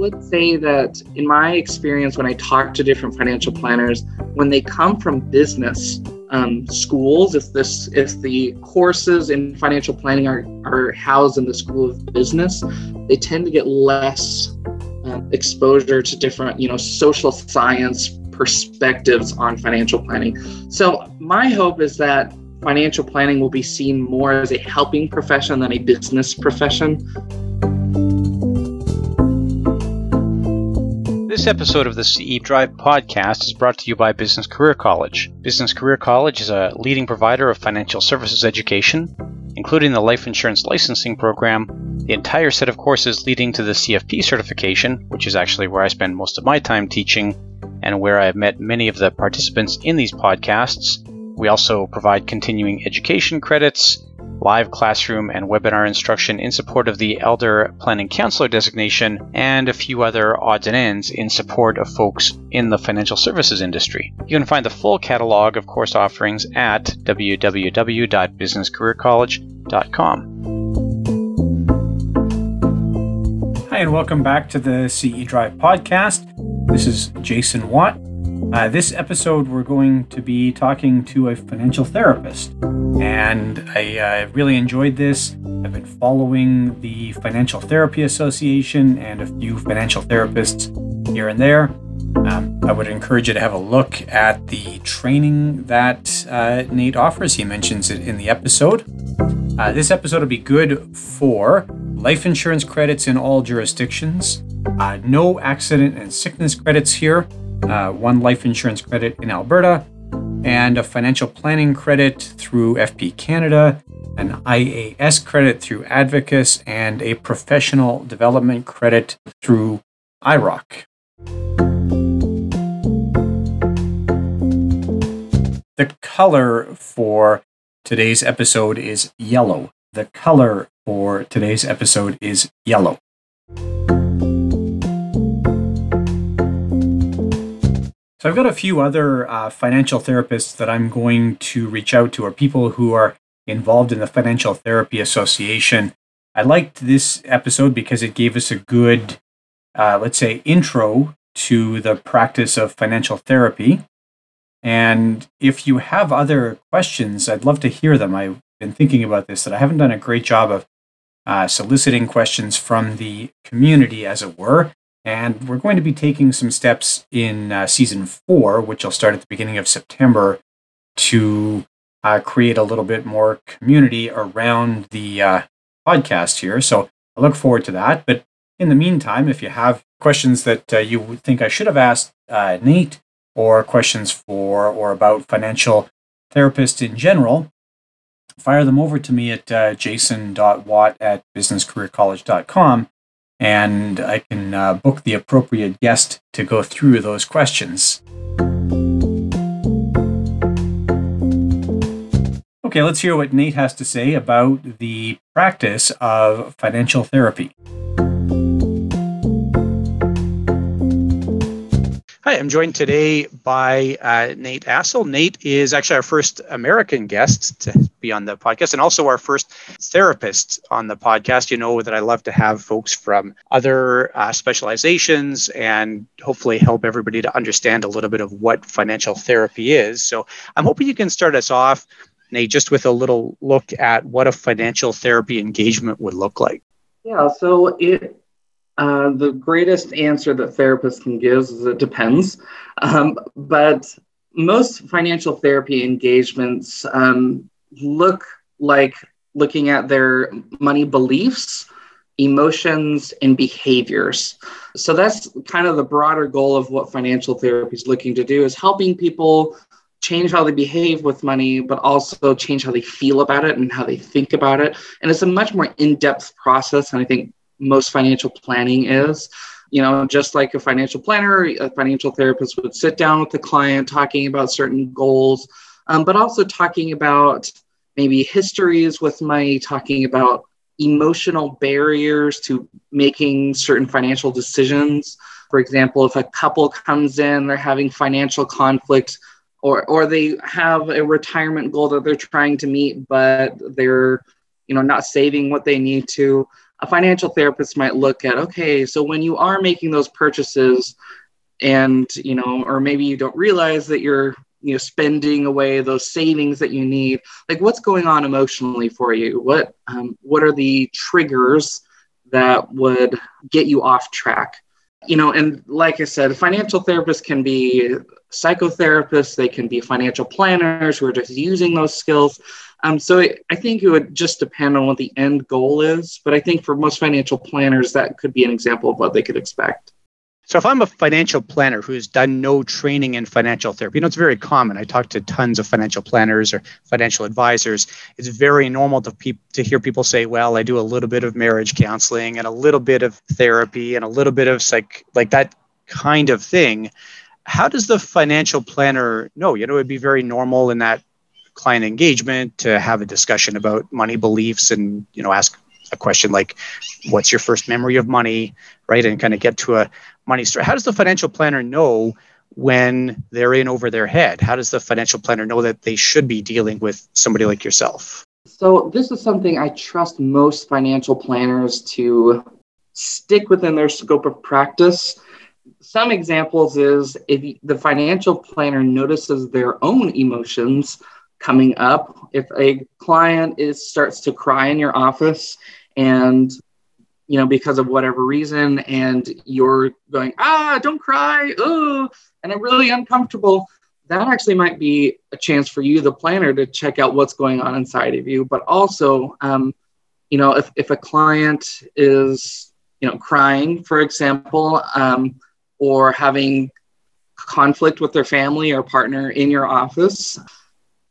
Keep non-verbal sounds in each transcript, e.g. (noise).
would say that in my experience, when I talk to different financial planners, when they come from business um, schools, if this if the courses in financial planning are, are housed in the school of business, they tend to get less uh, exposure to different, you know, social science perspectives on financial planning. So my hope is that financial planning will be seen more as a helping profession than a business profession. This episode of the CE Drive podcast is brought to you by Business Career College. Business Career College is a leading provider of financial services education, including the life insurance licensing program, the entire set of courses leading to the CFP certification, which is actually where I spend most of my time teaching and where I've met many of the participants in these podcasts. We also provide continuing education credits live classroom and webinar instruction in support of the Elder Planning Counselor designation, and a few other odds and ends in support of folks in the financial services industry. You can find the full catalog of course offerings at www.businesscareercollege.com. Hi, and welcome back to the CE Drive podcast. This is Jason Watt. Uh, this episode, we're going to be talking to a financial therapist. And I uh, really enjoyed this. I've been following the Financial Therapy Association and a few financial therapists here and there. Um, I would encourage you to have a look at the training that uh, Nate offers. He mentions it in the episode. Uh, this episode will be good for life insurance credits in all jurisdictions, uh, no accident and sickness credits here, uh, one life insurance credit in Alberta, and a financial planning credit through FP Canada, an IAS credit through Advocis, and a professional development credit through IROC. The color for today's episode is yellow. The color for today's episode is yellow. So I've got a few other uh, financial therapists that I'm going to reach out to, or people who are involved in the Financial Therapy Association. I liked this episode because it gave us a good, uh, let's say, intro to the practice of financial therapy. And if you have other questions, I'd love to hear them. I've been thinking about this, that I haven't done a great job of uh, soliciting questions from the community, as it were. And we're going to be taking some steps in uh, season four, which will start at the beginning of September, to uh, create a little bit more community around the uh, podcast here. So I look forward to that. But in the meantime, if you have questions that uh, you think I should have asked uh, Nate, or questions for or about financial therapists in general, fire them over to me at uh, jason.watt at businesscareercollege.com and I can uh, book the appropriate guest to go through those questions. Okay, let's hear what Nate has to say about the practice of financial therapy. Hi, I'm joined today by uh, Nate Astle. Nate is actually our first American guest to be on the podcast and also our first therapist on the podcast. You know that I love to have folks from other uh, specializations and hopefully help everybody to understand a little bit of what financial therapy is. So I'm hoping you can start us off, Nate, just with a little look at what a financial therapy engagement would look like. Yeah, so it uh, the greatest answer that therapists can give is it depends. Um, but most financial therapy engagements um, look like looking at their money beliefs, emotions, and behaviors. So that's kind of the broader goal of what financial therapy is looking to do is helping people change how they behave with money, but also change how they feel about it and how they think about it. And it's a much more in-depth process. And I think most financial planning is. You know, just like a financial planner, a financial therapist would sit down with the client talking about certain goals, um, but also talking about maybe histories with money, talking about emotional barriers to making certain financial decisions. For example, if a couple comes in, they're having financial conflict, or or they have a retirement goal that they're trying to meet, but they're you know not saving what they need to a financial therapist might look at okay so when you are making those purchases and you know or maybe you don't realize that you're you know spending away those savings that you need like what's going on emotionally for you? What um, what are the triggers that would get you off track you know and like i said financial therapists can be psychotherapists they can be financial planners who are just using those skills. Um, so it, i think it would just depend on what the end goal is but i think for most financial planners that could be an example of what they could expect so if I'm a financial planner who's done no training in financial therapy, you know, it's very common. I talk to tons of financial planners or financial advisors. It's very normal to pe- to hear people say, "Well, I do a little bit of marriage counseling and a little bit of therapy and a little bit of psych like that kind of thing." How does the financial planner know? You know, it'd be very normal in that client engagement to have a discussion about money beliefs and, you know, ask a question like, "What's your first memory of money?" right? And kind of get to a money story. How does the financial planner know when they're in over their head? How does the financial planner know that they should be dealing with somebody like yourself? So, this is something I trust most financial planners to stick within their scope of practice. Some examples is if the financial planner notices their own emotions coming up, if a client is starts to cry in your office and you know, because of whatever reason, and you're going, ah, don't cry, oh, and I'm really uncomfortable, that actually might be a chance for you, the planner, to check out what's going on inside of you. But also, um, you know, if, if a client is, you know, crying, for example, um, or having conflict with their family or partner in your office,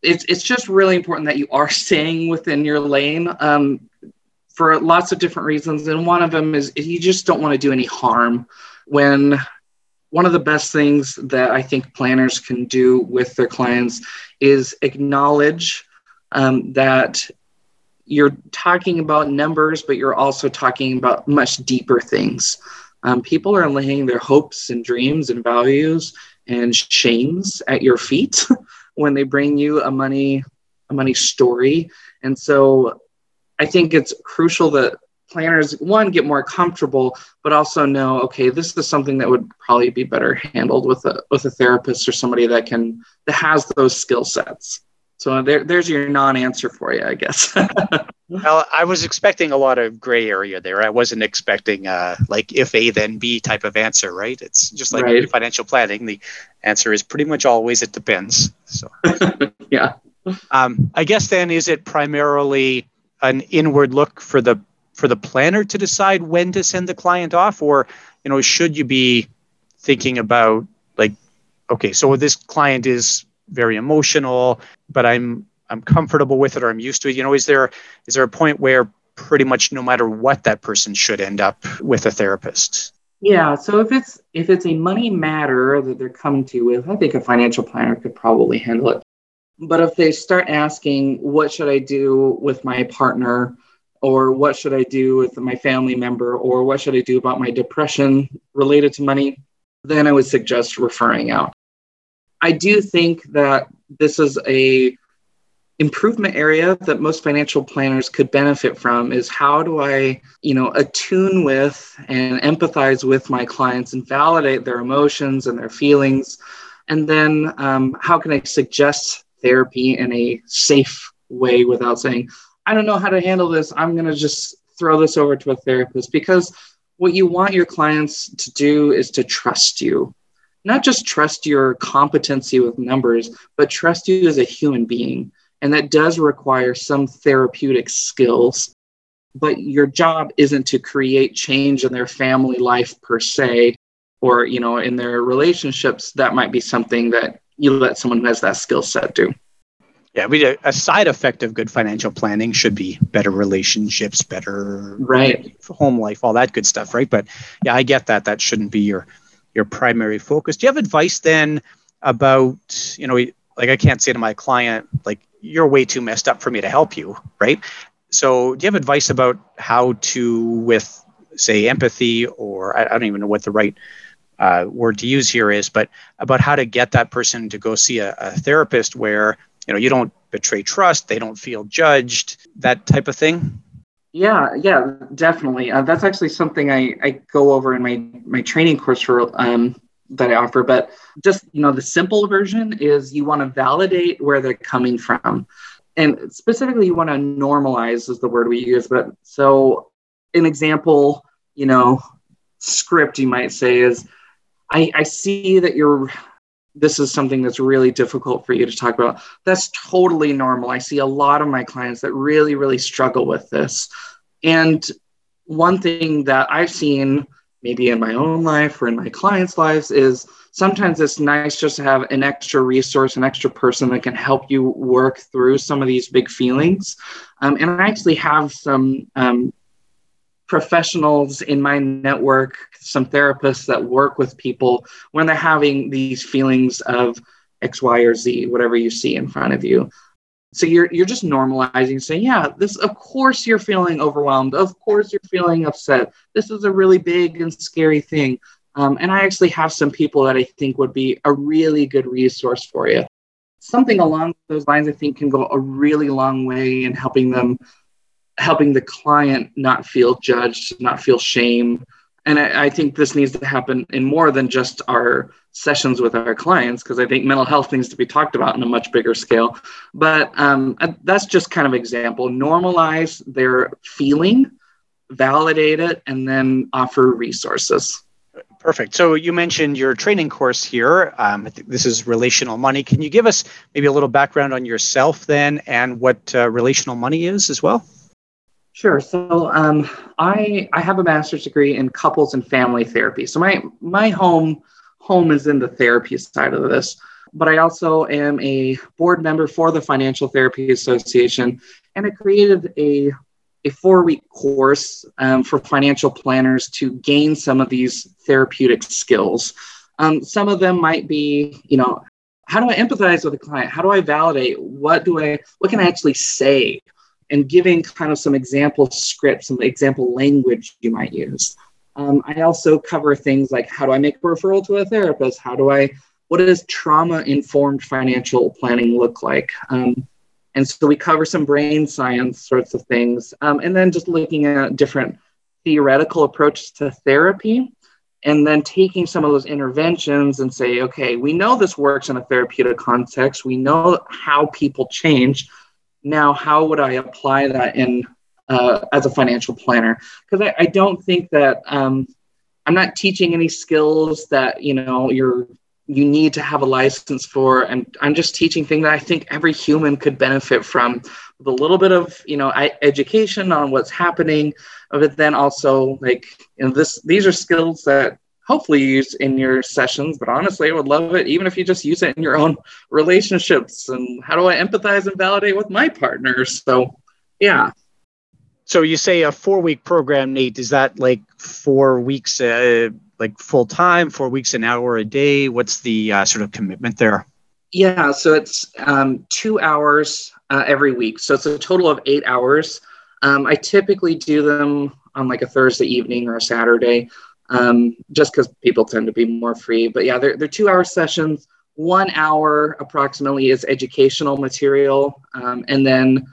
it's, it's just really important that you are staying within your lane. Um, for lots of different reasons. And one of them is you just don't want to do any harm. When one of the best things that I think planners can do with their clients is acknowledge um, that you're talking about numbers, but you're also talking about much deeper things. Um, people are laying their hopes and dreams and values and shames at your feet (laughs) when they bring you a money a money story. And so I think it's crucial that planners one get more comfortable but also know okay this is something that would probably be better handled with a with a therapist or somebody that can that has those skill sets so there, there's your non-answer for you i guess. (laughs) Well i was expecting a lot of gray area there. I wasn't expecting uh, like if a then b type of answer right? It's just like right. financial planning. The answer is pretty much always it depends so. (laughs) Yeah. Um, i guess then is it primarily an inward look for the for the planner to decide when to send the client off? Or you know should you be thinking about like okay so this client is very emotional but i'm i'm comfortable with it or i'm used to it you know is there is there a point where pretty much no matter what that person should end up with a therapist yeah so if it's if it's a money matter that they're coming to you with i think a financial planner could probably handle it but if they start asking, what should I do with my partner? Or what should I do with my family member? Or what should I do about my depression related to money? Then I would suggest referring out. I do think that this is a improvement area that most financial planners could benefit from is how do I, you know, attune with and empathize with my clients and validate their emotions and their feelings. And then um, how can I suggest therapy in a safe way without saying, I don't know how to handle this. I'm going to just throw this over to a therapist because what you want your clients to do is to trust you. Not just trust your competency with numbers, but trust you as a human being. And that does require some therapeutic skills. But your job isn't to create change in their family life per se, or you know, in their relationships. That might be something that you let someone who has that skill set do. Yeah, we a side effect of good financial planning should be better relationships, better right home life, all that good stuff, right? But yeah, I get that. That shouldn't be your your primary focus. Do you have advice then about you know, like I can't say to my client like you're way too messed up for me to help you, right? So do you have advice about how to with say empathy or I, I don't even know what the right uh, word to use here is, but about how to get that person to go see a, a therapist where you know you don't betray trust, they don't feel judged, that type of thing. Yeah, yeah, definitely. Uh, that's actually something I, I go over in my my training course for um, that I offer. But just you know, the simple version is you want to validate where they're coming from, and specifically you want to normalize is the word we use. But so, an example, you know, script you might say is, I, I see that you're this is something that's really difficult for you to talk about. That's totally normal. I see a lot of my clients that really, really struggle with this. And one thing that I've seen, maybe in my own life or in my clients' lives, is sometimes it's nice just to have an extra resource, an extra person that can help you work through some of these big feelings. Um, and I actually have some um, professionals in my network, some therapists that work with people when they're having these feelings of X, Y, or Z, whatever you see in front of you. So you're you're just normalizing, saying, yeah, this of course you're feeling overwhelmed. Of course you're feeling upset. This is a really big and scary thing. Um, and I actually have some people that I think would be a really good resource for you. Something along those lines, I think, can go a really long way in helping them helping the client not feel judged, not feel shame. And I, I think this needs to happen in more than just our sessions with our clients, because I think mental health needs to be talked about in a much bigger scale. But um, that's just kind of example. Normalize their feeling, validate it, and then offer resources. Perfect. So you mentioned your training course here. Um, this is relational money. Can you give us maybe a little background on yourself then and what uh, relational money is as well? Sure. So um, I I have a master's degree in couples and family therapy. So my my home home is in the therapy side of this, but I also am a board member for the Financial Therapy Association, and I created a a four week course um, for financial planners to gain some of these therapeutic skills. Um, some of them might be, you know, how do I empathize with a client? How do I validate? What do I? What can I actually say? And giving kind of some example scripts, some example language you might use. Um, I also cover things like how do I make a referral to a therapist? How do I, what does trauma informed financial planning look like? Um, and so we cover some brain science sorts of things. Um, and then just looking at different theoretical approaches to therapy. And then taking some of those interventions and say, okay, we know this works in a therapeutic context. We know how people change now how would I apply that in uh, as a financial planner? Because I, I, don't think that um, I'm not teaching any skills that you know you're you need to have a license for, and I'm just teaching things that I think every human could benefit from with a little bit of you know education on what's happening, but then also like you know this these are skills that hopefully use in your sessions. But honestly, I would love it even if you just use it in your own (laughs) relationships. And how do I empathize and validate with my partners? So, yeah. So you say a four week program, Nate? Is that like four weeks, uh, like full time, four weeks an hour a day? What's the uh, sort of commitment there? Yeah, so it's um, two hours uh, every week. So it's a total of eight hours. Um, I typically do them on like a Thursday evening or a Saturday um, just because people tend to be more free. But yeah, they're, they're two hour sessions. One hour approximately is educational material. Um, and then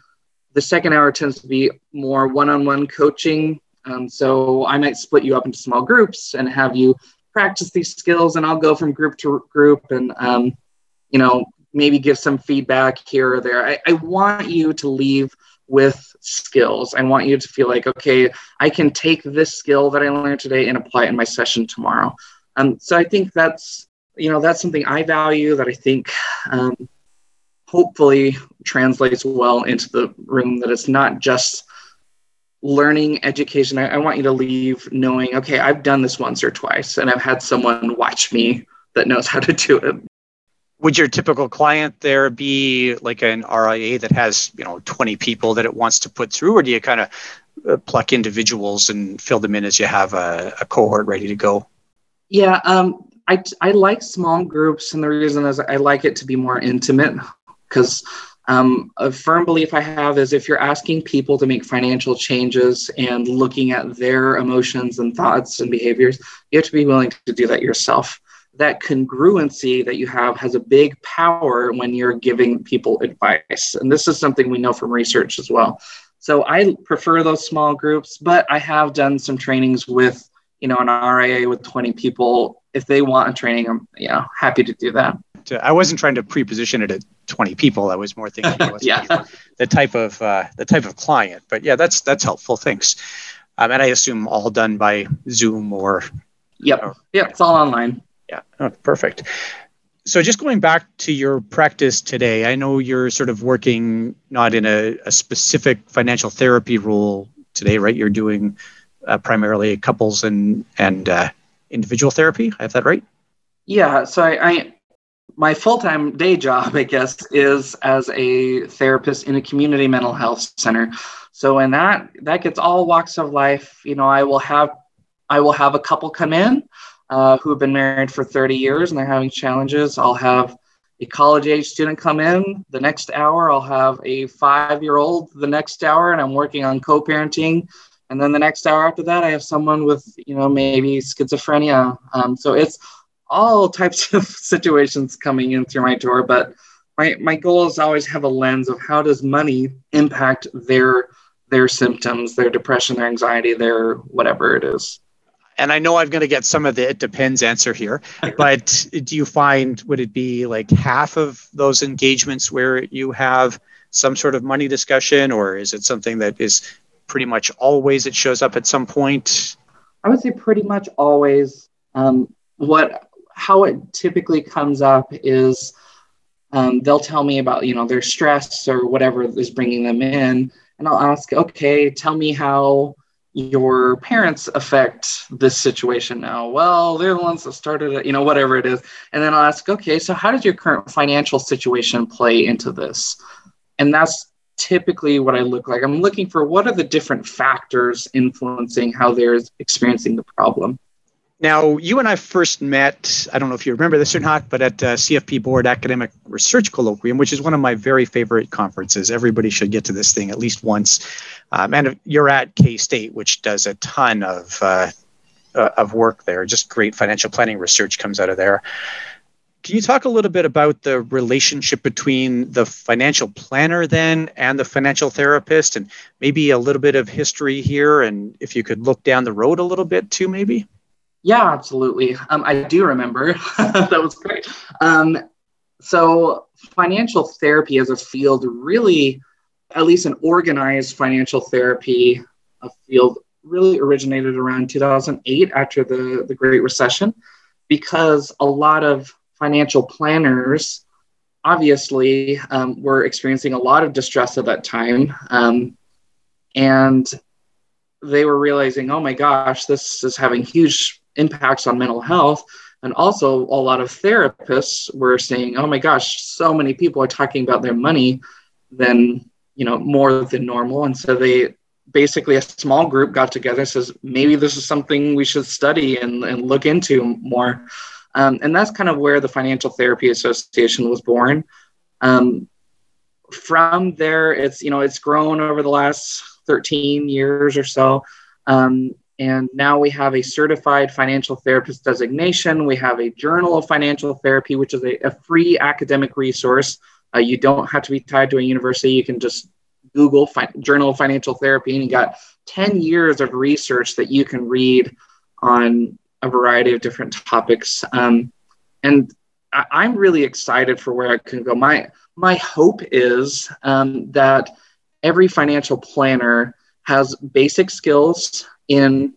the second hour tends to be more one on one coaching. Um, so I might split you up into small groups and have you practice these skills, and I'll go from group to group and, um, you know, maybe give some feedback here or there. I, I want you to leave with skills. I want you to feel like, okay, I can take this skill that I learned today and apply it in my session tomorrow. Um, so I think that's, you know, that's something I value that I think um, hopefully translates well into the room that it's not just learning education. I, I want you to leave knowing, okay, I've done this once or twice and I've had someone watch me that knows how to do it would your typical client there be like an RIA that has you know 20 people that it wants to put through, or do you kind of uh, pluck individuals and fill them in as you have a, a cohort ready to go? Yeah, um, I I like small groups, and the reason is I like it to be more intimate because. Um, a firm belief I have is if you're asking people to make financial changes and looking at their emotions and thoughts and behaviors, you have to be willing to do that yourself that congruency that you have has a big power when you're giving people advice. And this is something we know from research as well. So I prefer those small groups, but I have done some trainings with, you know, an RIA with 20 people. If they want a training, I'm, you know, happy to do that. I wasn't trying to pre-position it at 20 people. I was more thinking (laughs) yeah. the type of uh, the type of client. But yeah, that's that's helpful. Thanks. Um, and I assume all done by Zoom or. Yep. Or, yep. It's all online. Yeah. Oh, perfect. So just going back to your practice today, I know you're sort of working not in a, a specific financial therapy role today, right? You're doing uh, primarily couples and and uh, individual therapy. I have that right? Yeah. So I, I my full-time day job, I guess, is as a therapist in a community mental health center. So in that that gets all walks of life. You know, I will have I will have a couple come in uh, who have been married for 30 years and they're having challenges. I'll have a college age student come in the next hour. I'll have a five year old the next hour, and I'm working on co parenting. And then the next hour after that, I have someone with, you know, maybe schizophrenia. Um, so it's all types (laughs) of situations coming in through my door. But my, my goal is always have a lens of how does money impact their their symptoms, their depression, their anxiety, their whatever it is and I know I'm going to get some of the it depends answer here, (laughs) but do you find would it be like half of those engagements where you have some sort of money discussion, or is it something that is pretty much always it shows up at some point? I would say pretty much always. Um, what how it typically comes up is um, they'll tell me about you know their stress or whatever is bringing them in, and I'll ask, okay, tell me how your parents affect this situation now? Well, they're the ones that started it, you know, whatever it is. And then I'll ask, okay, so how does your current financial situation play into this? And that's typically what I look like. I'm looking for what are the different factors influencing how they're experiencing the problem. Now, you and I first met, I don't know if you remember this or not, but at uh, CFP Board Academic Research Colloquium, which is one of my very favorite conferences. Everybody should get to this thing at least once. Um, and you're at K State, which does a ton of, uh, uh, of work there. Just great financial planning research comes out of there. Can you talk a little bit about the relationship between the financial planner then and the financial therapist, and maybe a little bit of history here, and if you could look down the road a little bit too, maybe? Yeah, absolutely. Um, I do remember. (laughs) that was great. Um, so, financial therapy as a field really, at least an organized financial therapy a field, really originated around 2008 after the, the Great Recession, because a lot of financial planners obviously um, were experiencing a lot of distress at that time. Um, and they were realizing, oh my gosh, this is having huge impacts on mental health. And also, a lot of therapists were saying, oh my gosh, so many people are talking about their money than, you know, more than normal. And so they basically, a small group got together says, maybe this is something we should study and, and look into more. Um, and that's kind of where the Financial Therapy Association was born. Um, from there, it's, you know, it's grown over the last 13 years or so. Um, and now we have a certified financial therapist designation. We have a Journal of Financial Therapy, which is a, a free academic resource. Uh, you don't have to be tied to a university. You can just Google fi- Journal of Financial Therapy, and you got 10 years of research that you can read on a variety of different topics. Um, and I, am really excited for where I can go. My my hope is um, that every financial planner has basic skills in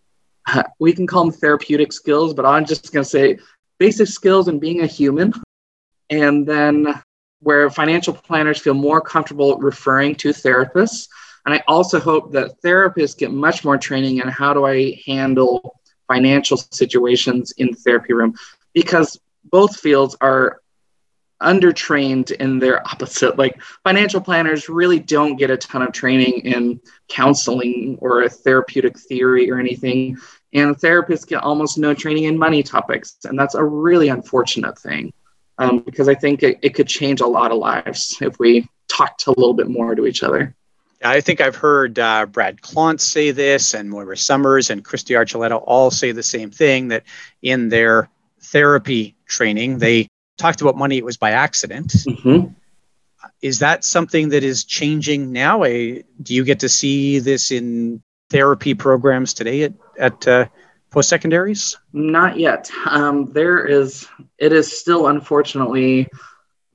we can call them therapeutic skills, but I'm just going to say basic skills in being a human. And then where financial planners feel more comfortable referring to therapists. And I also hope that therapists get much more training in how do I handle financial situations in the therapy room because both fields are undertrained in their opposite. Like financial planners really don't get a ton of training in counseling or a therapeutic theory or anything. And therapists get almost no training in money topics. And that's a really unfortunate thing um, because I think it, it could change a lot of lives if we talked a little bit more to each other. I think I've heard uh, Brad Klontz say this, and Moira Somers and Kristy Archuleta all say the same thing that in their therapy training, they talked about money, it was by accident. Mm-hmm. is that something that is changing now? do you get to see this in therapy programs today at, at uh, post secondaries? Not yet. Um, there is, it is still unfortunately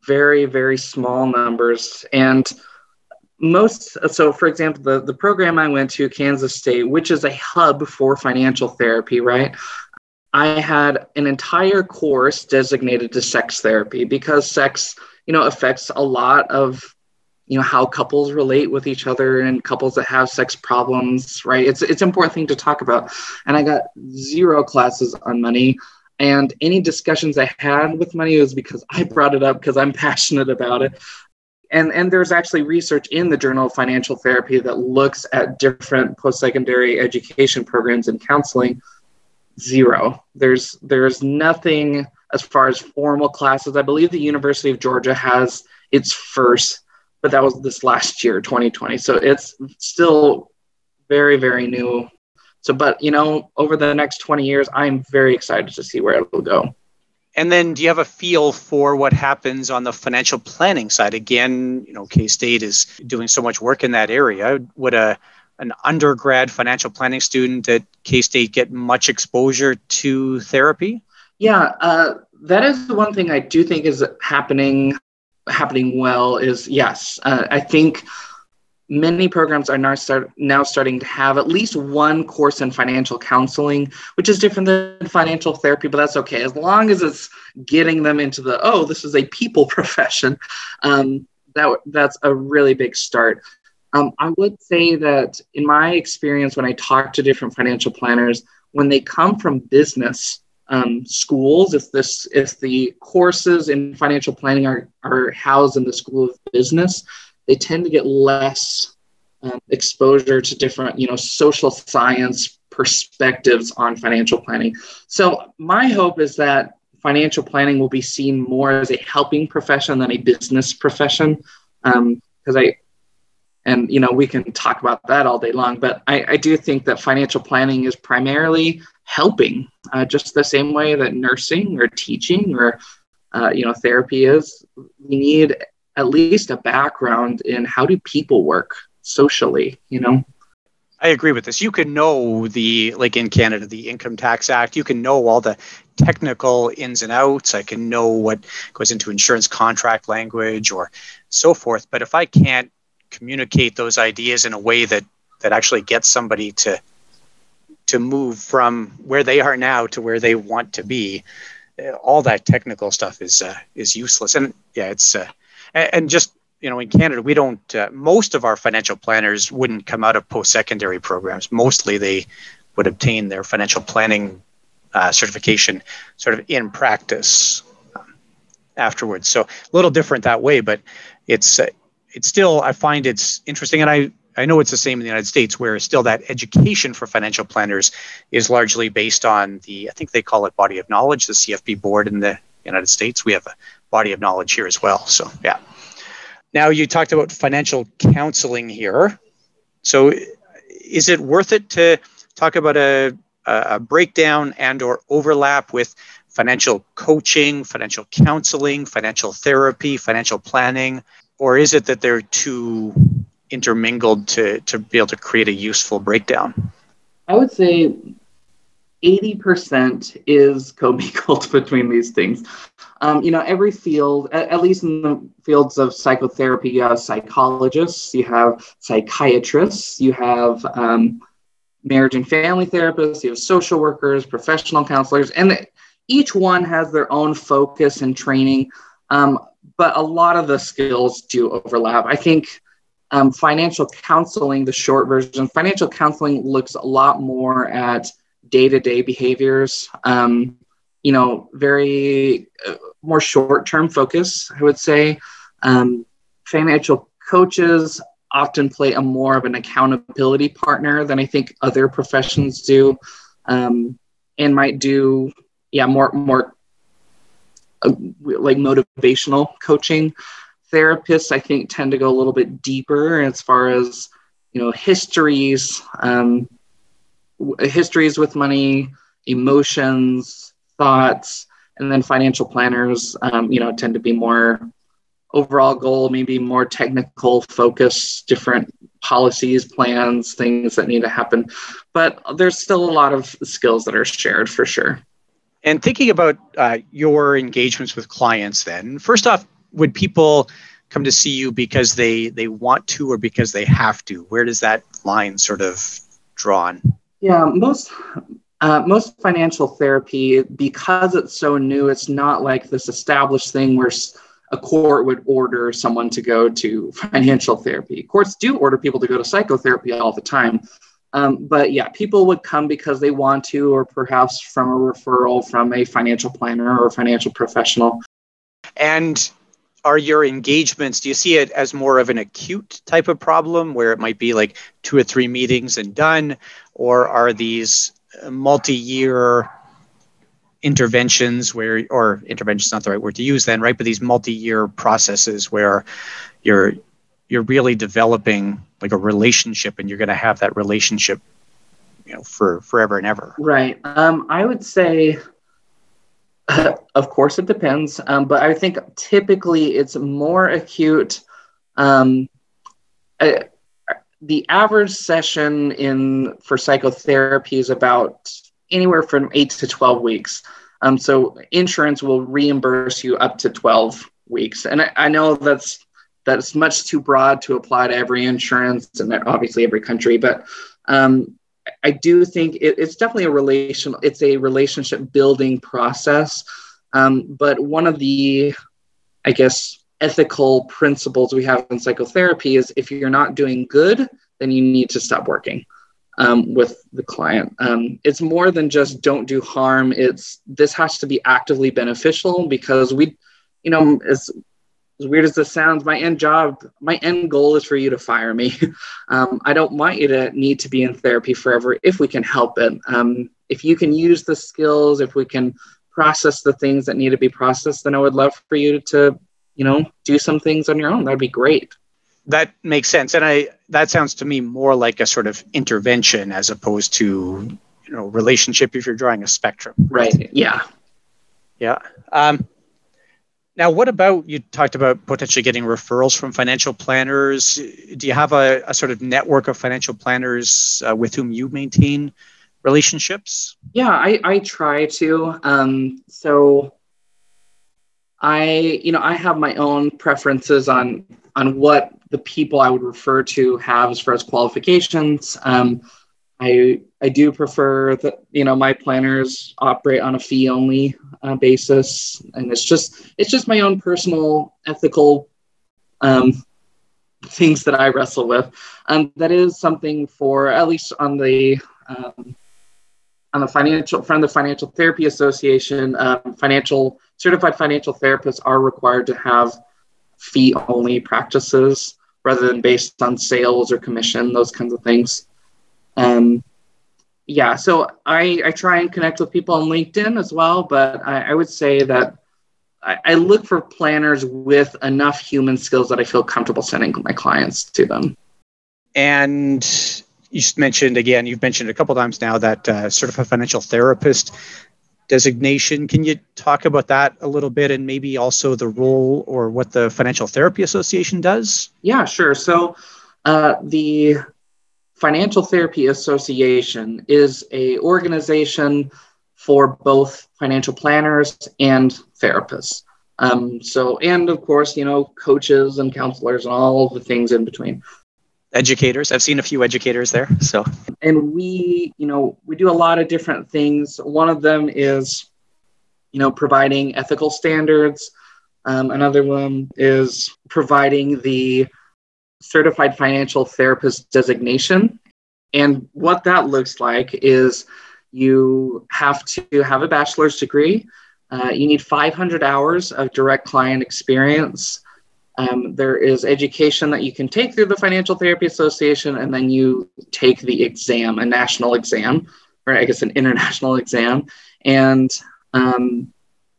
very, very small numbers. And most, so for example, the, the program I went to, Kansas State, which is a hub for financial therapy, right? I had an entire course designated to sex therapy because sex, you know, affects a lot of you know how couples relate with each other and couples that have sex problems right? It's it's an important thing to talk about. And i got zero classes on money. And any discussions i had with money was because i brought it up because i'm (laughs) passionate about it. And and there's actually research in the journal of financial therapy that looks at different post-secondary education programs and counseling. Zero. There's there's nothing as far as formal classes. I believe the university of georgia has its first but that was this last year, 2020. So it's still very, very new. So, but you know, over the next 20 years, I'm very excited to see where it will go. And then, do you have a feel for what happens on the financial planning side? Again, you know, K State is doing so much work in that area. Would a an undergrad financial planning student at K State get much exposure to therapy? Yeah, uh, that is the one thing I do think is happening happening well is yes, uh, I think many programs are now start now starting to have at least one course in financial counseling, which is different than financial therapy, but that's okay as long as it's getting them into the oh, this is a people (laughs) profession. Um, that that's a really big start. Um, I would say that in my experience, when I talk to different financial planners, when they come from business, um, schools, if this if the courses in financial planning are, are housed in the School of Business, they tend to get less um, exposure to different, you know, social science perspectives on financial planning. So my hope is that financial planning will be seen more as a helping profession than a business profession. Because um, I, and you know, we can talk about that all day long, but I, I do think that financial planning is primarily helping, uh, just the same way that nursing or teaching or uh, you know therapy is. We need at least a background in how do people work socially. You know. I agree with this. You can know the like in Canada, the Income Tax Act. You can know all the technical ins and outs. I can know what goes into insurance contract language or so forth. But if I can't communicate those ideas in a way that that actually gets somebody to to move from where they are now to where they want to be. All that technical stuff is uh, is useless. And yeah it's uh, and just you know in canada we don't uh, most of our financial planners wouldn't come out of post-secondary programs. Mostly they would obtain their financial planning uh, certification sort of in practice um, afterwards. So a little different that way but it's uh, it's still i find it's interesting and i I know it's the same in the United States, where still that education for financial planners is largely based on the, I think they call it body of knowledge, the CFP board in the United States. We have a body of knowledge here as well. So, yeah. Now, you talked about financial counseling here. So, is it worth it to talk about a, a breakdown and or overlap with financial coaching, financial counseling, financial therapy, financial planning, or is it that they're too intermingled to to be able to create a useful breakdown? I would say 80% is (laughs) commingled between these things. Um, you know, every field, at, at, least in the fields of psychotherapy, you have psychologists, you have psychiatrists, you have um, marriage and family therapists, you have social workers, professional counselors, and each one has their own focus and training. Um, but a lot of the skills do overlap. I think um, financial counseling, the short version, financial counseling looks a lot more at day to day behaviors, um, you know, very uh, more short term focus, I would say. Um, financial coaches often play a more of an accountability partner than I think other professions do, um, and might do, yeah, more, more uh, like motivational coaching therapists, I think, tend to go a little bit deeper as far as you know histories, um, histories with money, emotions, thoughts, and then financial planners, um, you know, tend to be more overall goal, maybe more technical focus, different policies, plans, things that need to happen. But there's still a lot of skills that are shared for sure. And thinking about uh, your engagements with clients, then, first off, would people come to see you because they they want to or because they have to? Where does that line sort of drawn? Yeah, most uh, most financial therapy, because it's so new, it's not like this established thing where a court would order someone to go to financial therapy. Courts do order people to go to psychotherapy all the time. Um, but yeah, people would come because they want to, or perhaps from a referral from a financial planner or financial professional. And are your engagements, do you see it as more of an acute type of problem where it might be like two or three meetings and done? Or are these multi year interventions where, or intervention is not the right word to use then, right? But these multi year processes where you're you're really developing like a relationship and you're going to have that relationship you know for forever and ever. Right. Um, i would say (laughs) of course it depends um, but i think typically it's more acute um, uh, the average session in for psychotherapy is about anywhere from 8 to 12 weeks. Um, so insurance will reimburse you up to 12 weeks. And I, I know that's that's much too broad to apply to every insurance and obviously every country. But um, I do think it, it's definitely a relation. It's a relationship building process. Um, but one of the, I guess, ethical principles we have in psychotherapy is if you're not doing good, then you need to stop working um, with the client. Um, it's more than just don't do harm. It's this has to be actively beneficial because we, you know, as as weird as this sounds, my end job, my end goal is for you to fire me. (laughs) Um, I don't want you to need to be in therapy forever if we can help it. Um, if you can use the skills, if we can process the things that need to be processed, then I would love for you to, you know, do some things on your own. That'd be great. That makes sense, and I that sounds to me more like a sort of intervention as opposed to you know relationship. If you're drawing a spectrum, right? Yeah, yeah. Um, now, what about you talked about potentially getting referrals from financial planners? Do you have a, a sort of network of financial planners uh, with whom you maintain relationships? Yeah, I, I try to. Um, so I, you know, I have my own preferences on on what the people I would refer to have as far as qualifications. Um, I I do prefer that you know my planners operate on a fee only uh, basis, and it's just it's just my own personal ethical um, things that I wrestle with. Um, that is something for at least on the um, on the financial from the Financial Therapy Association. Um, financial certified financial therapists are required to have fee only practices rather than based on sales or commission, those kinds of things. Um, yeah, so I, I try and connect with people on LinkedIn as well, but I, I would say that I, I, look for planners with enough human skills that I feel comfortable sending my clients to them. And you mentioned again, you've mentioned a couple times now that uh, certified financial therapist designation. Can you talk about that a little bit and maybe also the role or what the Financial Therapy Association does? Yeah, sure. So uh, the Financial Therapy Association is a organization for both financial planners and therapists. Um, so, and of course, you know, coaches and counselors and all the things in between. Educators. I've seen a few educators there. So, and we, you know, we do a lot of different things. One of them is, you know, providing ethical standards. Um, another one is providing the certified financial therapist designation. And what that looks like is you have to have a bachelor's degree. Uh, you need 500 hours of direct client experience. Um, there is education that you can take through the Financial Therapy Association, and then you take the exam, a national exam, or I guess an international (laughs) exam. And um,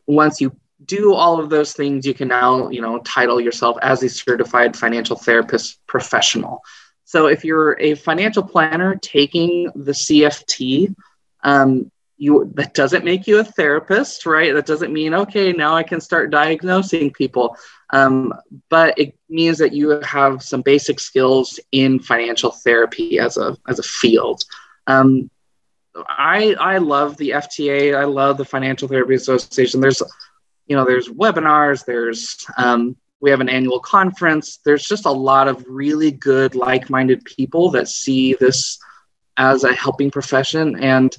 once you do all of those things, you can now, you know, title yourself as a certified financial therapist professional. So if you're a financial planner taking the CFT, um, you that doesn't make you a therapist, right? That doesn't mean okay, now I can start diagnosing people. Um, but it means that you have some basic skills in financial therapy as a as a field. Um, I I love the FTA. I love the Financial Therapy Association. There's you know there's webinars. There's um, we have an annual conference. There's just a lot of really good like-minded people that see this as a helping profession. And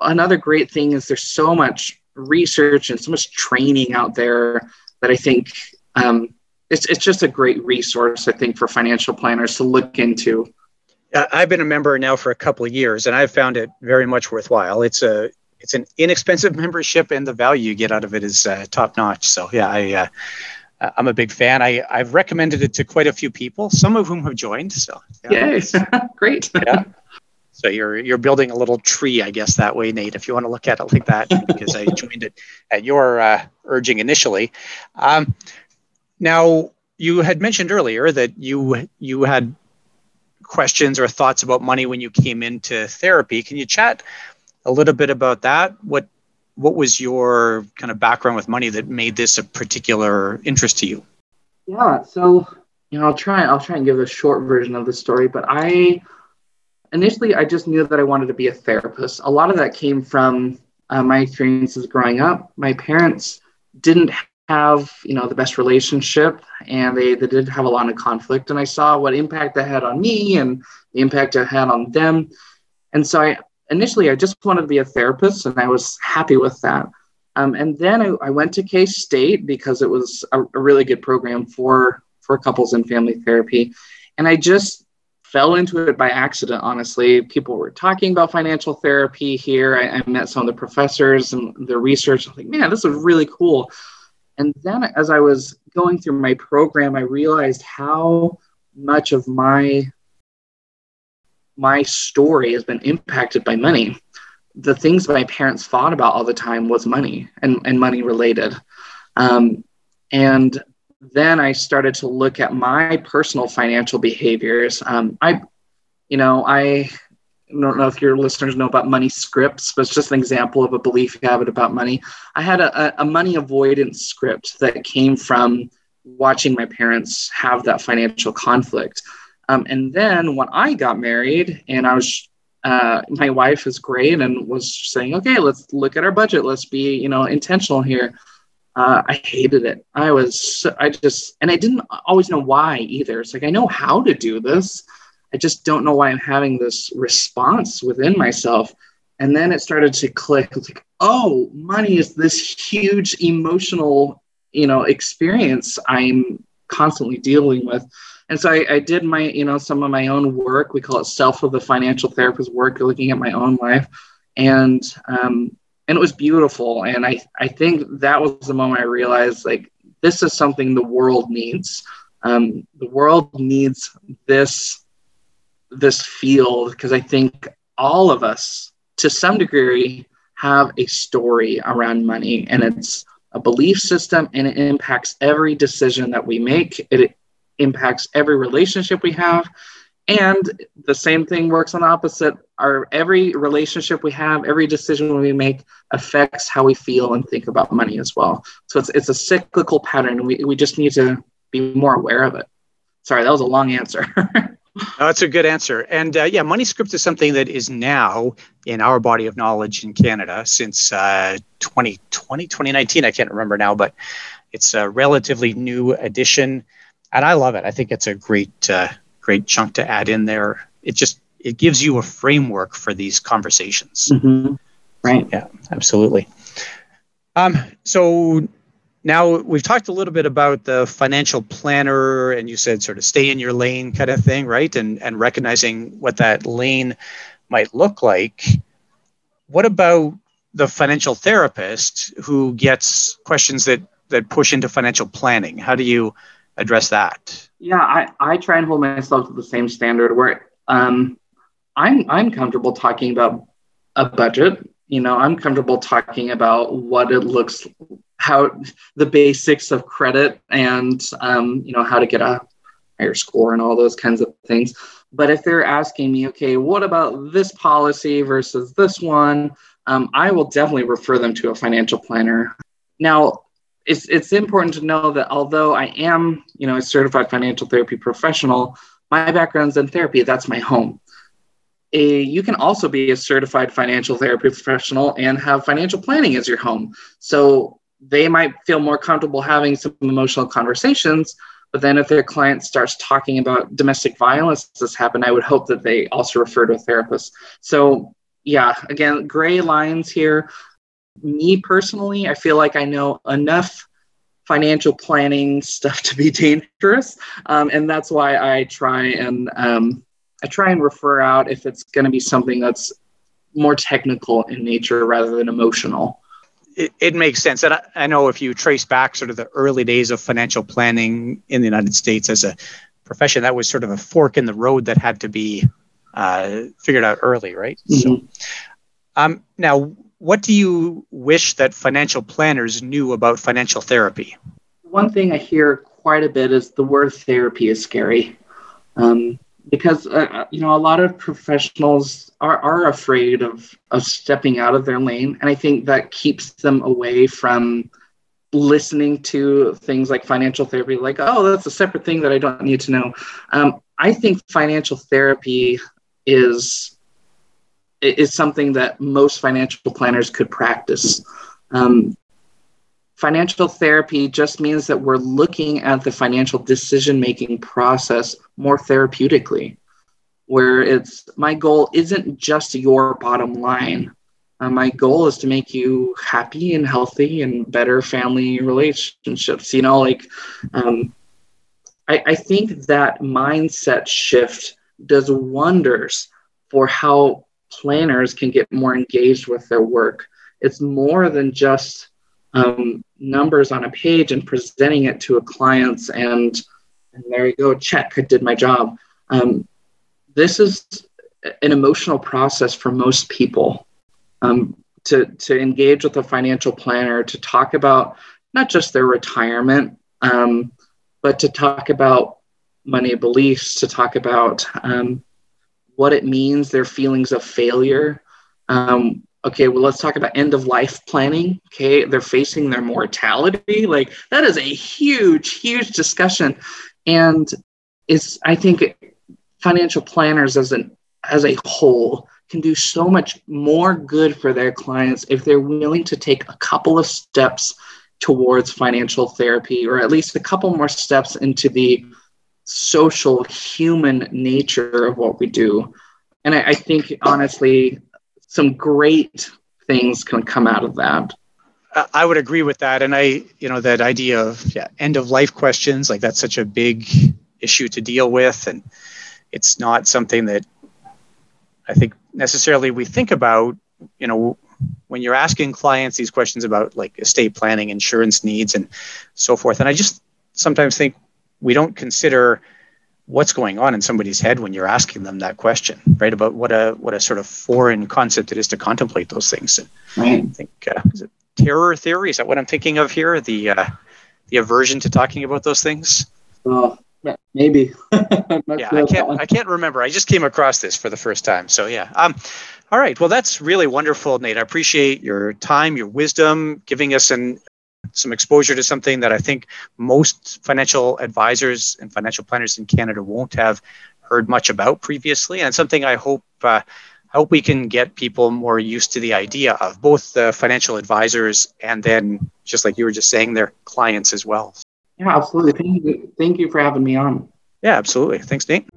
another great thing is there's so much research and so much training out there that I think um, it's it's just a great resource. I think for financial planners to look into. I've been a member now for a couple of years, and I've found it very much worthwhile. It's a it's an inexpensive (laughs) membership, and the value you get out of it is uh, top notch. So yeah, I uh, I'm a big fan. I I've recommended it to quite a few people, some of whom have joined. So yeah. Yay, (laughs) great. yeah. So you're you're building a little tree, I guess, that way, Nate. If you want to look at it like that, (laughs) because I joined it at your uh, urging initially. Um, now you had mentioned earlier that you you had questions or thoughts about money when you came into therapy. Can you chat a little bit about that? What what was your kind of background with money that made this a particular interest to you? Yeah, so you know, I'll try I'll try and give a short version of the story, but I initially I just knew that I wanted to be a therapist. A lot of that came from uh, my experiences growing up. My parents didn't have you know the best relationship and they, they did have a lot of conflict and i saw what impact that had on me and the impact it had on them and so i initially i just wanted to be a therapist and i was happy with that. Um, and then I, I, went to k-state because it was a, a really good program for for couples and family therapy. And i just fell into it by accident honestly. People were talking about financial therapy here. I, I met some of the professors and the research. I was like man this is really cool. And then as I was going through my program, I realized how much of my my story has been impacted by money. The things my parents fought about all the time was money and, and money related. Um, and then I started to look at my personal financial behaviors. Um, I, you know, I I don't know if your listeners know about money scripts, but it's just an example of a belief habit about money. I had a, a money avoidance script that came from watching my parents have that financial conflict. Um, and then when I got married and I was, uh, my wife is great and was saying, okay, let's look at our budget. Let's be, you know, intentional here. Uh, I hated it. I was, I just, and I didn't always know why either. It's like, I know how to do this I just don't know why I'm having this response within myself. And then it started to click. Like, oh, money is this huge emotional, you know, experience I'm constantly dealing with. And so I, I did my, you know, some of my own work. We call it self of the financial therapist work, looking at my own life. And um, and it was beautiful. And I, I think that was the moment I realized like this is something the world needs. Um, the world needs this this field because I think all of us, to some degree, have a story around money, and it's a belief system, and it impacts every decision that we make. It impacts every relationship we have, and the same thing works on the opposite. Our every relationship we have, every decision we make affects how we feel and think about money as well. So it's it's a cyclical pattern. We we just need to be more aware of it. Sorry, that was a long answer. (laughs) No, that's a good answer. And uh, yeah, Money Script is something that is now in our body of knowledge in Canada since uh, 2020, 2019. I can't remember now, but it's a relatively new addition. And I love it. I think it's a great, uh, great chunk to add in there. It just, it gives you a framework for these conversations. Mm-hmm. Right. Yeah, absolutely. Um, so now we've talked a little bit about the financial planner and you said sort of stay in your lane kind of thing right and and recognizing what that lane might look like what about the financial therapist who gets questions that that push into financial planning how do you address that. Yeah i i try and hold myself to the same standard where um i'm i'm comfortable talking about a budget. You know i'm comfortable talking about what it looks how the basics of credit and um, you know how to get a higher score and all those kinds of things. But if they're asking me okay what about this policy versus this one? Um, I will definitely refer them to a financial planner. Now, it's, it's important to know that although I am, you know, a certified financial therapy professional, my background's in therapy. That's my home. A, you can also be a certified financial therapy professional and have financial planning as your home. So they might feel more comfortable having some emotional conversations. But then if their client starts talking about domestic violence that's happened, I would hope that they also refer to a therapist. So yeah, again, gray lines here. Me personally, I feel like I know enough financial planning stuff to be (laughs) dangerous, um, and that's why I try and um, I try and refer out if it's going to be something that's more technical in nature rather than emotional. It, it makes sense. And I, I, know if you trace back sort of the early days of financial planning in the United States as a profession, that was sort of a fork in the road that had to be uh, figured out early, right? Mm-hmm. So, um, now, what do you wish that financial planners knew about financial therapy? One thing I hear quite a bit is the word therapy is scary. Um, because uh, uh, you know a lot of professionals are, are afraid of of stepping out of their lane and i think that keeps them away from listening to things like financial therapy like oh that's a separate thing that i don't need to know um, i think financial therapy is is something that most financial planners could practice. Um, financial therapy just means that we're looking at the financial decision making process more therapeutically, where it's my goal isn't just your bottom line. Uh, my goal is to make you happy and healthy and better family relationships. You know, like um, I, I think that mindset shift does wonders for how planners can get more engaged with their work. It's more than just um, numbers on a page and presenting it to a client and, and there you go, check, I did my job. Um, this is an emotional process for most people um, to, to engage with a financial planner, to talk about not just their retirement, um, but to talk about money beliefs, to talk about um, what it means, their feelings of failure. Um, okay, well, let's talk about end of life planning. Okay, they're facing their mortality. Like that is a huge, huge discussion, and it's I think financial planners as an as a whole can do so much more good for their clients if they're willing to take a couple of steps towards financial therapy or at least a couple more steps into the social human nature of what we do. And I, I think honestly, some great things can come out of that. I would agree with that. And I, you know, that idea of yeah, end of life questions, like that's such a big issue to deal with. And it's not something that I think necessarily we think about, you know, when you're asking clients these questions about like estate planning, insurance needs, and so forth. And I just sometimes think we don't consider what's going on in somebody's head when you're asking them that question, right? About what a what a sort of foreign concept it is to contemplate those things. Right. I think uh, is it terror theory? Is that what I'm thinking of here? The uh, the aversion to talking about those things. Oh, maybe. (laughs) yeah, I can't. I can't remember. I just came across this for the first time. So yeah. Um, all right. Well, that's really wonderful, Nate. I appreciate your time, your wisdom, giving us an some exposure to something that I think most financial advisors and financial planners in Canada won't have heard much about previously, and something I hope uh, I hope we can get people more used to the idea of both the financial advisors and then just like you were just saying, their clients as well. Yeah, absolutely. Thank you. Thank you for having me on. Yeah, absolutely. Thanks, Nate.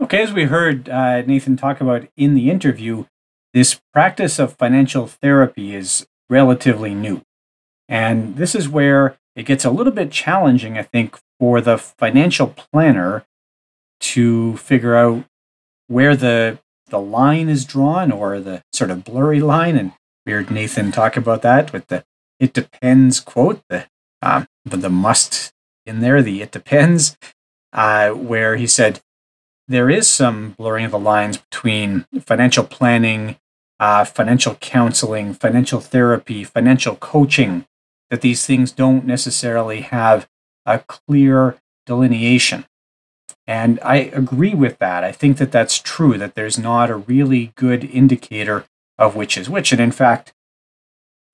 Okay, as we heard uh, Nathan talk about in the interview, this practice of financial therapy is relatively new. And this is where it gets a little bit challenging, I think, for the financial planner to figure out where the the line is drawn or the sort of blurry line. And we heard Nathan talk about that with the it depends quote, the um, the must in there, the it depends, uh, where he said there is some blurring of the lines between financial planning uh, financial counseling, financial therapy, financial coaching, that these things don't necessarily have a clear delineation. And I agree with that. I think that that's true, that there's not a really good indicator of which is which. And in fact,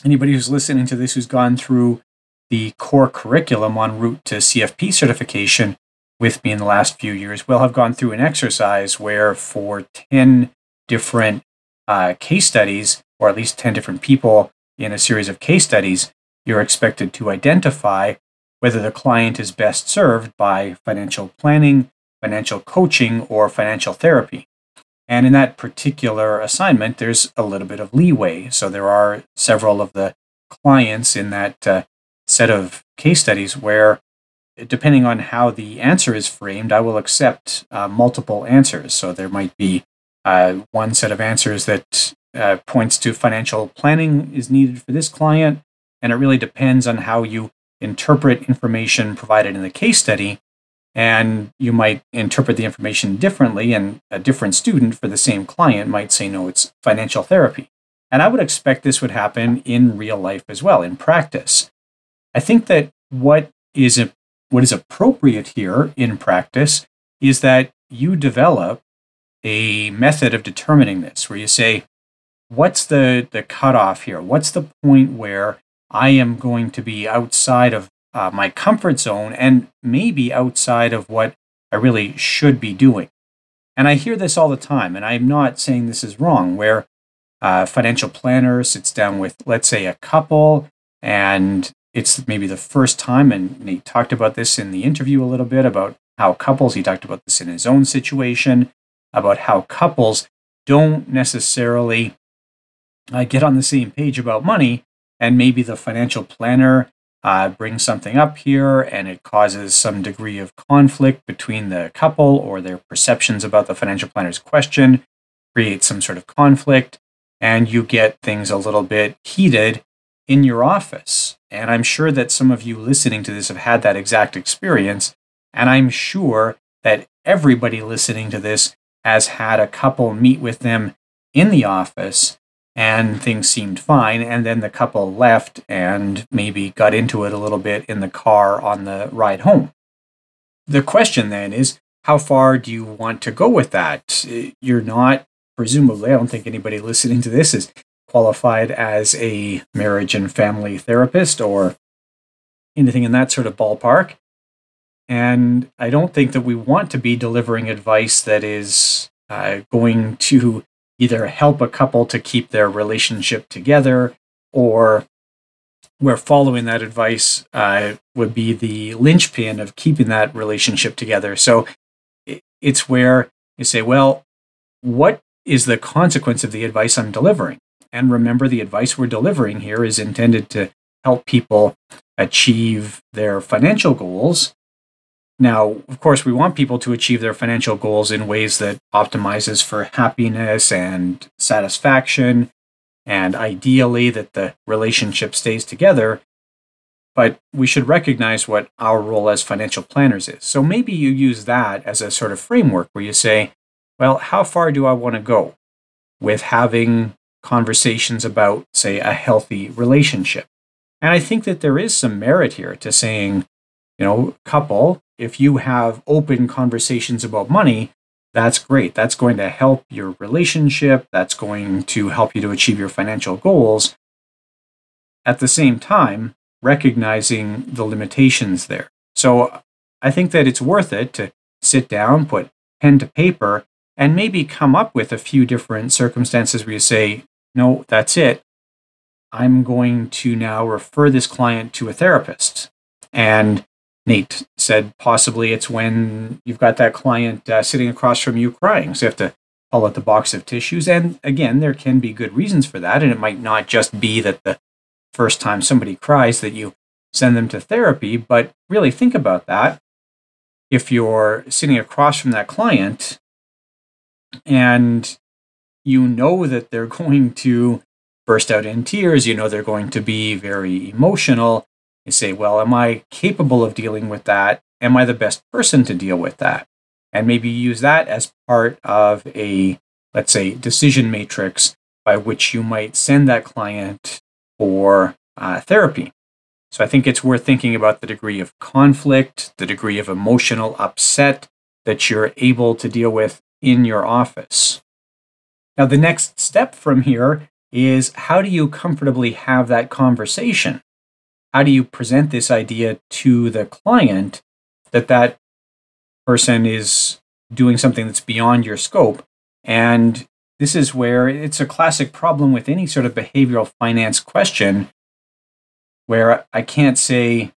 anybody who's listening to this who's gone through the core curriculum en route to CFP certification with me in the last few years will have gone through an exercise where for 10 different uh, case studies, or at least 10 different people in a series of case studies, you're expected to identify whether the client is best served by financial planning, financial coaching, or financial therapy. And in that particular assignment, there's a little bit of leeway. So there are several of the clients in that uh, set of case studies where, depending on how the answer is framed, I will accept uh, multiple answers. So there might be uh, one set of answers that uh, points to financial planning is needed for this client. And it really depends on how you interpret information provided in the case study. And you might interpret the information differently, and a different student for the same client might say, no, it's financial therapy. And I would expect this would happen in real life as well, in practice. I think that what is, a, what is appropriate here in practice is that you develop a method of determining this, where you say, what's the, the cutoff here? What's the point where I am going to be outside of uh, my comfort zone and maybe outside of what I really should be doing. And I hear this all the time, and I'm not saying this is wrong, where a financial planner sits down with, let's say, a couple, and it's maybe the first time, and he talked about this in the interview a little bit about how couples, he talked about this in his own situation, about how couples don't necessarily uh, get on the same page about money, and maybe the financial planner uh, brings something up here and it causes some degree of conflict between the couple or their perceptions about the financial planner's question, creates some sort of conflict, and you get things a little bit heated in your office. And I'm sure that some of you listening to this have had that exact experience. And I'm sure that everybody listening to this has had a couple meet with them in the office and things seemed fine. And then the couple left and maybe got into it a little bit in the car on the ride home. The question then is how far do you want to go with that? You're not, presumably, I don't think anybody (laughs) listening to this is qualified as a marriage and family therapist or anything in that sort of ballpark. And I don't think that we want to be delivering advice that is uh, going to either help a couple to keep their relationship together or where following that advice uh, would be the linchpin of keeping that relationship together. So it's where you say, well, what is the consequence of the advice I'm delivering? And remember, the advice we're delivering here is intended to help people achieve their financial goals now, of course, we want people to achieve their financial goals in ways that optimizes for happiness and satisfaction, and ideally that the relationship stays together. But we should recognize what our role as financial planners is. So maybe you use that as a sort of framework where you say, well, how far do I want to go with having conversations about, say, a healthy relationship? And I think that there is some merit here to saying, you know, couple, if you have open conversations about money, that's great. That's going to help your relationship. That's going to help you to achieve your financial goals. At the same time, recognizing the limitations there. So I think that it's worth it to sit down, put pen to paper, and maybe come up with a few different circumstances where you say, no, that's it. I'm going to now refer this client to a therapist. And Nate said possibly it's when you've got that client uh, sitting across from you crying. So you have to pull out the box of tissues. And again, there can be good reasons for that. And it might not just be that the first time somebody cries that you send them to therapy, but really think about that. If you're sitting across from that client and you know that they're (laughs) going to burst out in tears, you know they're going to be very emotional, you say, well, am I capable of dealing with that? Am I the best person to deal with that? And maybe use that as part of a, let's say, decision matrix by which you might send that client for uh, therapy. So I think it's worth thinking about the degree of conflict, the degree of emotional upset that you're able to deal with in your office. Now, the next step from here is how do you comfortably have that conversation? How do you present this idea to the client that that person is doing something that's beyond your scope? And this is where it's a classic problem with any sort of behavioral finance question where I can't say,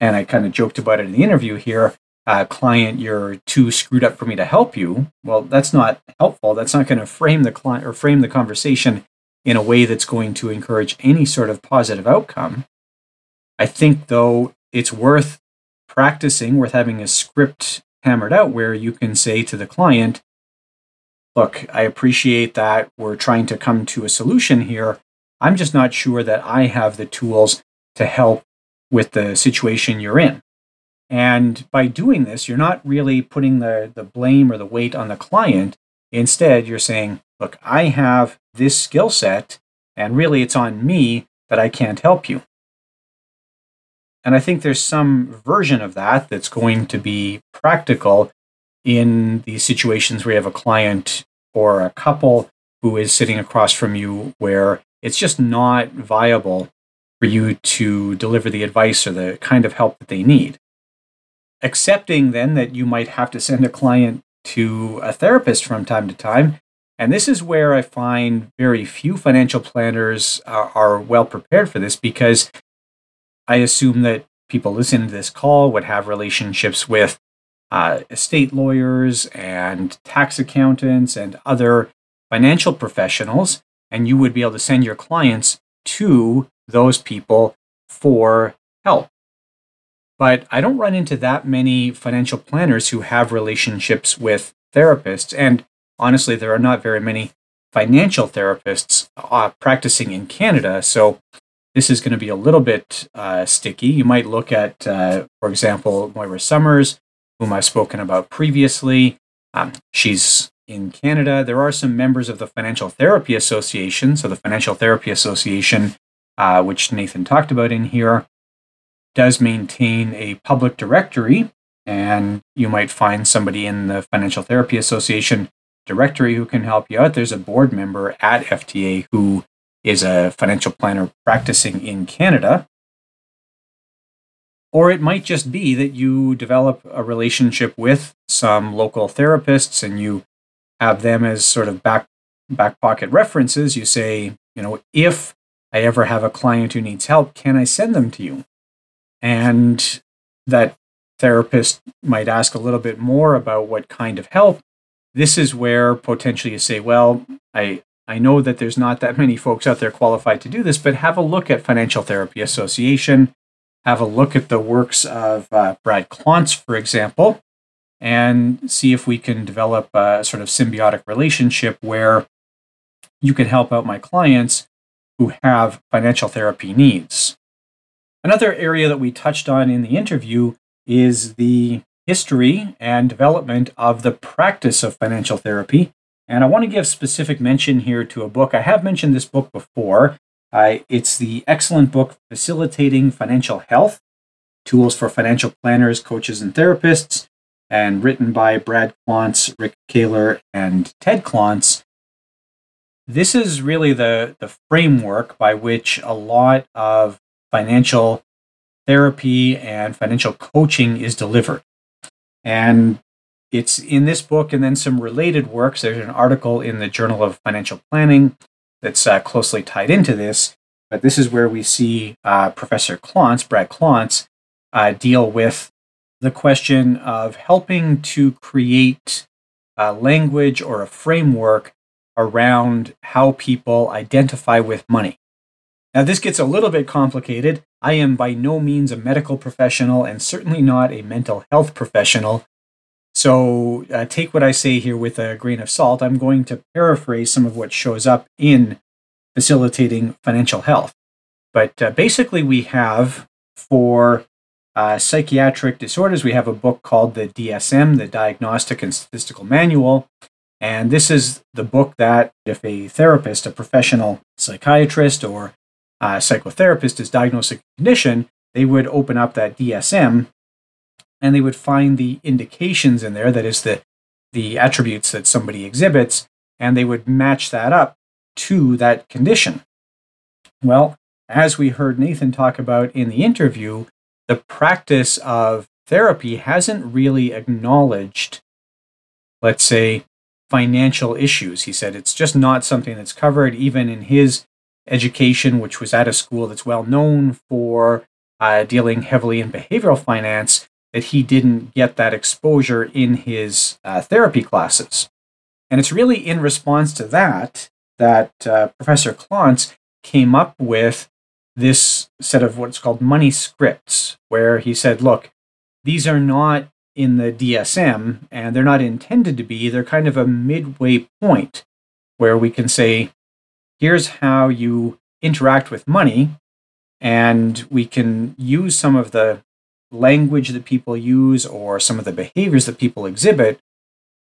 and I kind of joked about it in the interview here, uh, client, you're too screwed up for me to help you. Well, that's not helpful. That's not going to frame the client or frame the conversation in a way that's going to encourage any sort of positive outcome. I think, though, it's worth practicing, worth having a script hammered out where you can say to the client, Look, I appreciate that we're trying to come to a solution here. I'm just not sure that I have the tools to help with the situation you're in. And by doing this, you're not really putting the, the blame or the weight on the client. Instead, you're saying, look, I have this skill set, and really it's on me that I can't help you. And I think there's some version of that that's going to be practical in these situations where you have a client or a couple who is sitting across from you where it's just not viable for you to deliver the advice or the kind of help that they need. Accepting then that you might have to send a client to a therapist from time to time and this is where I find very few financial planners are, are well prepared for this because I assume that people listening to this call would have relationships with uh, estate lawyers and tax accountants and other financial professionals, and you would be able to send your clients to those people for help. But I don't run into that many financial planners who have relationships with therapists. And honestly, there are not very many financial therapists uh, practicing in Canada. So this is going to be a little bit uh, sticky. You might look at, uh, for example, Moira Somers, whom I've spoken about previously. Um, she's in Canada. There are some members of the Financial Therapy Association. So, the Financial Therapy Association, uh, which Nathan talked about in here, does maintain a public directory. And you might find somebody in the Financial Therapy Association directory who can help you out. There's a board member at FTA who is a financial planner practicing in Canada. Or it might just be that you develop a relationship with some local therapists and you have them as sort of back back pocket references. You say, you know, if I ever have a client who needs help, can I send them to you? And that therapist might ask a little bit more about what kind of help this is where potentially you say, well, I, I know that there's not that many folks out there qualified to do this, but have a look at Financial Therapy Association, have a look at the works of uh, Brad Klontz, for example, and see if we can develop a sort of symbiotic relationship where you can help out my clients who have financial therapy needs. Another area that we touched on in the interview is the history and development of the practice of financial therapy. And I want to give specific mention here to a book. I have mentioned this book before. Uh, it's the excellent book Facilitating Financial Health Tools for Financial Planners, Coaches, and Therapists, and written by Brad Klontz, Rick Kahler, and Ted Klontz. This is really the, the framework by which a lot of financial therapy and financial coaching is delivered. And it's in this book and then some related works. There's an article in the Journal of Financial Planning that's uh, closely tied into this. But this is where we see uh, Professor Klontz, Brad Klontz, uh, deal with the question of helping to create a language or a framework around how people identify with money. Now, this gets a little bit complicated. I am by no means a medical professional and certainly not a mental health professional. So uh, take what I say here with a grain of salt. I'm going to paraphrase some of what shows up in facilitating financial health. But uh, basically, we have for uh, psychiatric disorders, we have a book called the DSM, the Diagnostic and Statistical Manual. And this is the book that if a therapist, a professional psychiatrist, or uh, psychotherapist is diagnosing a condition, they would open up that DSM and they would find the indications in there, that is, the, the attributes that somebody exhibits, and they would match that up to that condition. Well, as we heard Nathan talk about in the interview, the practice of therapy hasn't really acknowledged, let's say, financial issues. He said it's just not something that's covered, even in his education, which was at a school that's well known for uh, dealing heavily in behavioral finance, that he didn't get that exposure in his uh, therapy classes. And it's really in response to that that uh, Professor Klontz came up with this set of what's called money scripts, where he said, look, these are not in the DSM and they're not intended to be. They're kind of a midway point where we can say, here's how you interact with money. And we can use some of the language that people use or some of the behaviors that people exhibit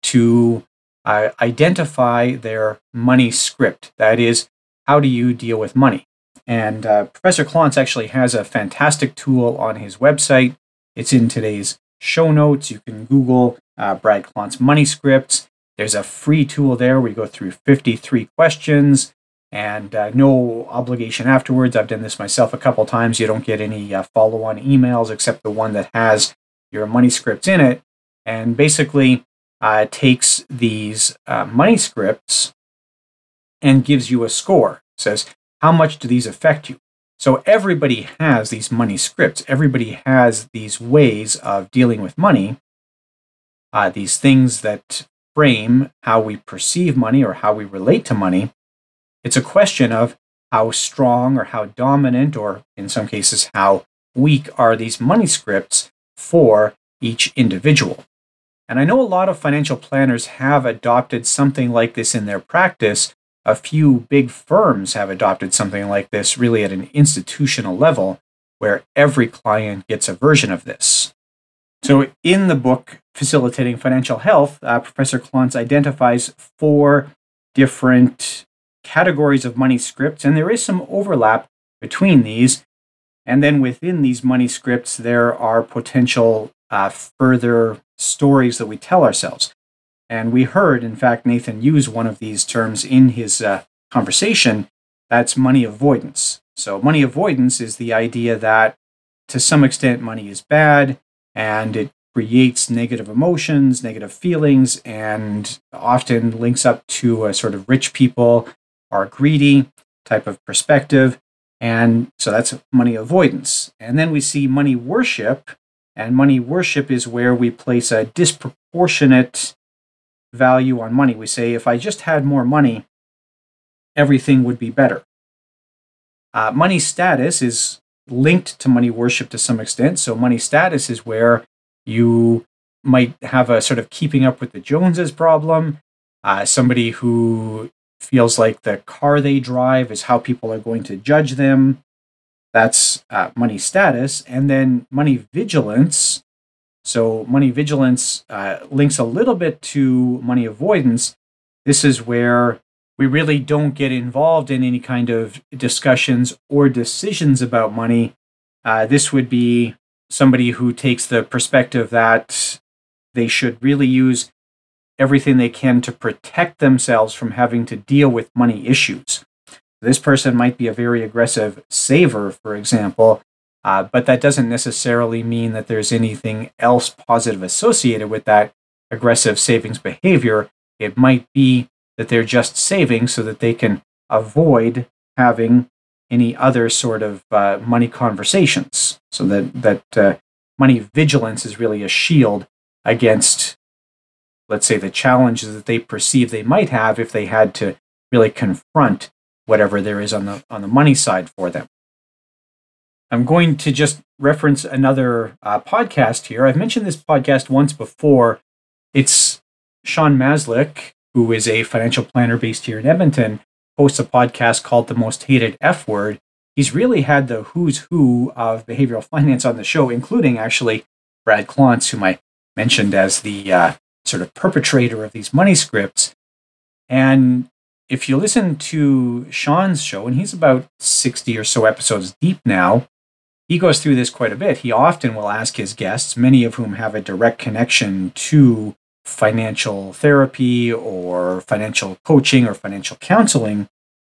to uh, identify their money script. That is, how do you deal with money? And uh, Professor Klontz actually has a fantastic tool on his website. It's in today's show notes. You can Google uh, Brad Klontz money scripts. There's a free tool there you go through 53 questions and uh, no obligation afterwards. I've done this myself a couple times. You don't get any uh, follow on emails except the one that has your money scripts in it. And basically, uh, takes these uh, money scripts and gives you a score. says, how much do these affect you? So everybody has these money scripts. Everybody has these ways of dealing with money, uh, these things that frame how we perceive money or how we relate to money. It's a question of how strong or how dominant, or in some cases, how weak are these money scripts for each individual. And I know a lot of financial planners have adopted something like this in their practice a few big firms have adopted something like this really at an institutional level where every client gets a version of this. So, in the book Facilitating Financial Health, uh, Professor Klontz identifies four different categories of money scripts, and there is some overlap between these. And then within these money scripts, there are potential uh, further stories that we tell ourselves. And we heard, in fact, Nathan use one of these terms in his uh, conversation. That's money avoidance. So, money avoidance is the idea that to some extent money is bad and it creates negative emotions, negative feelings, and often links up to a sort of rich people are greedy type of perspective. And so that's money avoidance. And then we see money worship. And money worship is where we place a disproportionate value on money. We say, if I just had more money, everything would be better. Uh, money status is linked to money worship to some extent. So, money status is where you might have a sort of keeping up with the Joneses problem. Uh, somebody who feels like the car they drive is how people are going to judge them. That's uh, money status. And then money vigilance so money vigilance uh, links a little bit to money avoidance. This is where we really don't get involved in any kind of discussions or decisions about money. Uh, this would be somebody who takes the perspective that they should really use everything they can to protect themselves from having to deal with money issues. This person might be a very aggressive saver, for example, uh, but that doesn't necessarily mean that there's anything else positive associated with that aggressive savings behavior. It might be that they're just saving so that they can avoid having any other sort of uh, money conversations. So that that uh, money vigilance is really a shield against, let's say, the challenges that they perceive they might have if they had to really confront whatever there is on the on the money side for them. I'm going to just reference another uh, podcast here. I've mentioned this podcast once before. It's Sean Maslick, who is a financial planner based here in Edmonton, hosts a podcast called The Most Hated F Word. He's really had the who's who of behavioral (laughs) finance on the show, including actually Brad Klontz, whom I mentioned as the uh, sort of perpetrator of these money scripts. And if you listen to Sean's show, and he's about 60 or so episodes deep now, he goes through this quite a bit. He often will ask his guests, many of whom have a direct connection to financial therapy or financial coaching or financial counseling.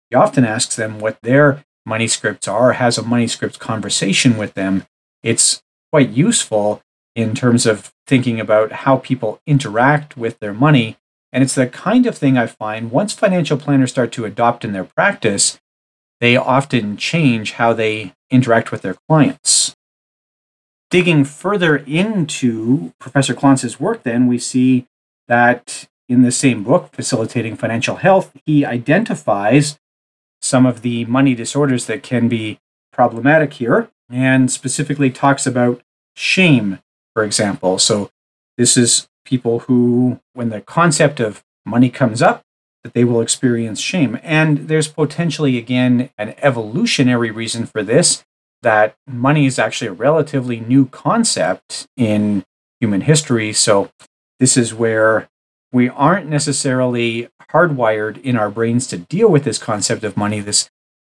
He often asks them what their money scripts are, has a money scripts conversation with them. It's quite useful in terms of thinking about how people interact with their money. And it's the kind of thing I find once financial planners start to adopt in their practice, they often change how they interact with their clients. Digging further into Professor Klontz' work, then, we see that in the same book, Facilitating Financial Health, he identifies some of the money disorders that can be problematic here and specifically talks about shame, for example. So, this is people who, when the concept of money comes up, that they will experience shame. And there's potentially, again, an evolutionary reason for this that money is actually a relatively new concept in human history. So, this is where we aren't necessarily hardwired in our brains to deal with this concept of money, this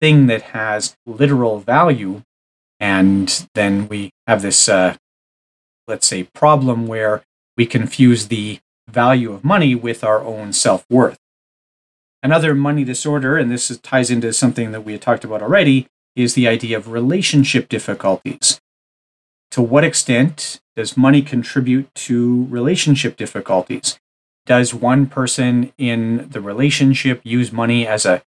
thing that has literal value. And then we have this, uh, let's say, problem where we confuse the value of money with our own self worth. Another money disorder, and this ties into something that we had talked about already, is the idea of relationship difficulties. To what extent does money contribute to relationship difficulties? Does one person in the relationship use money as a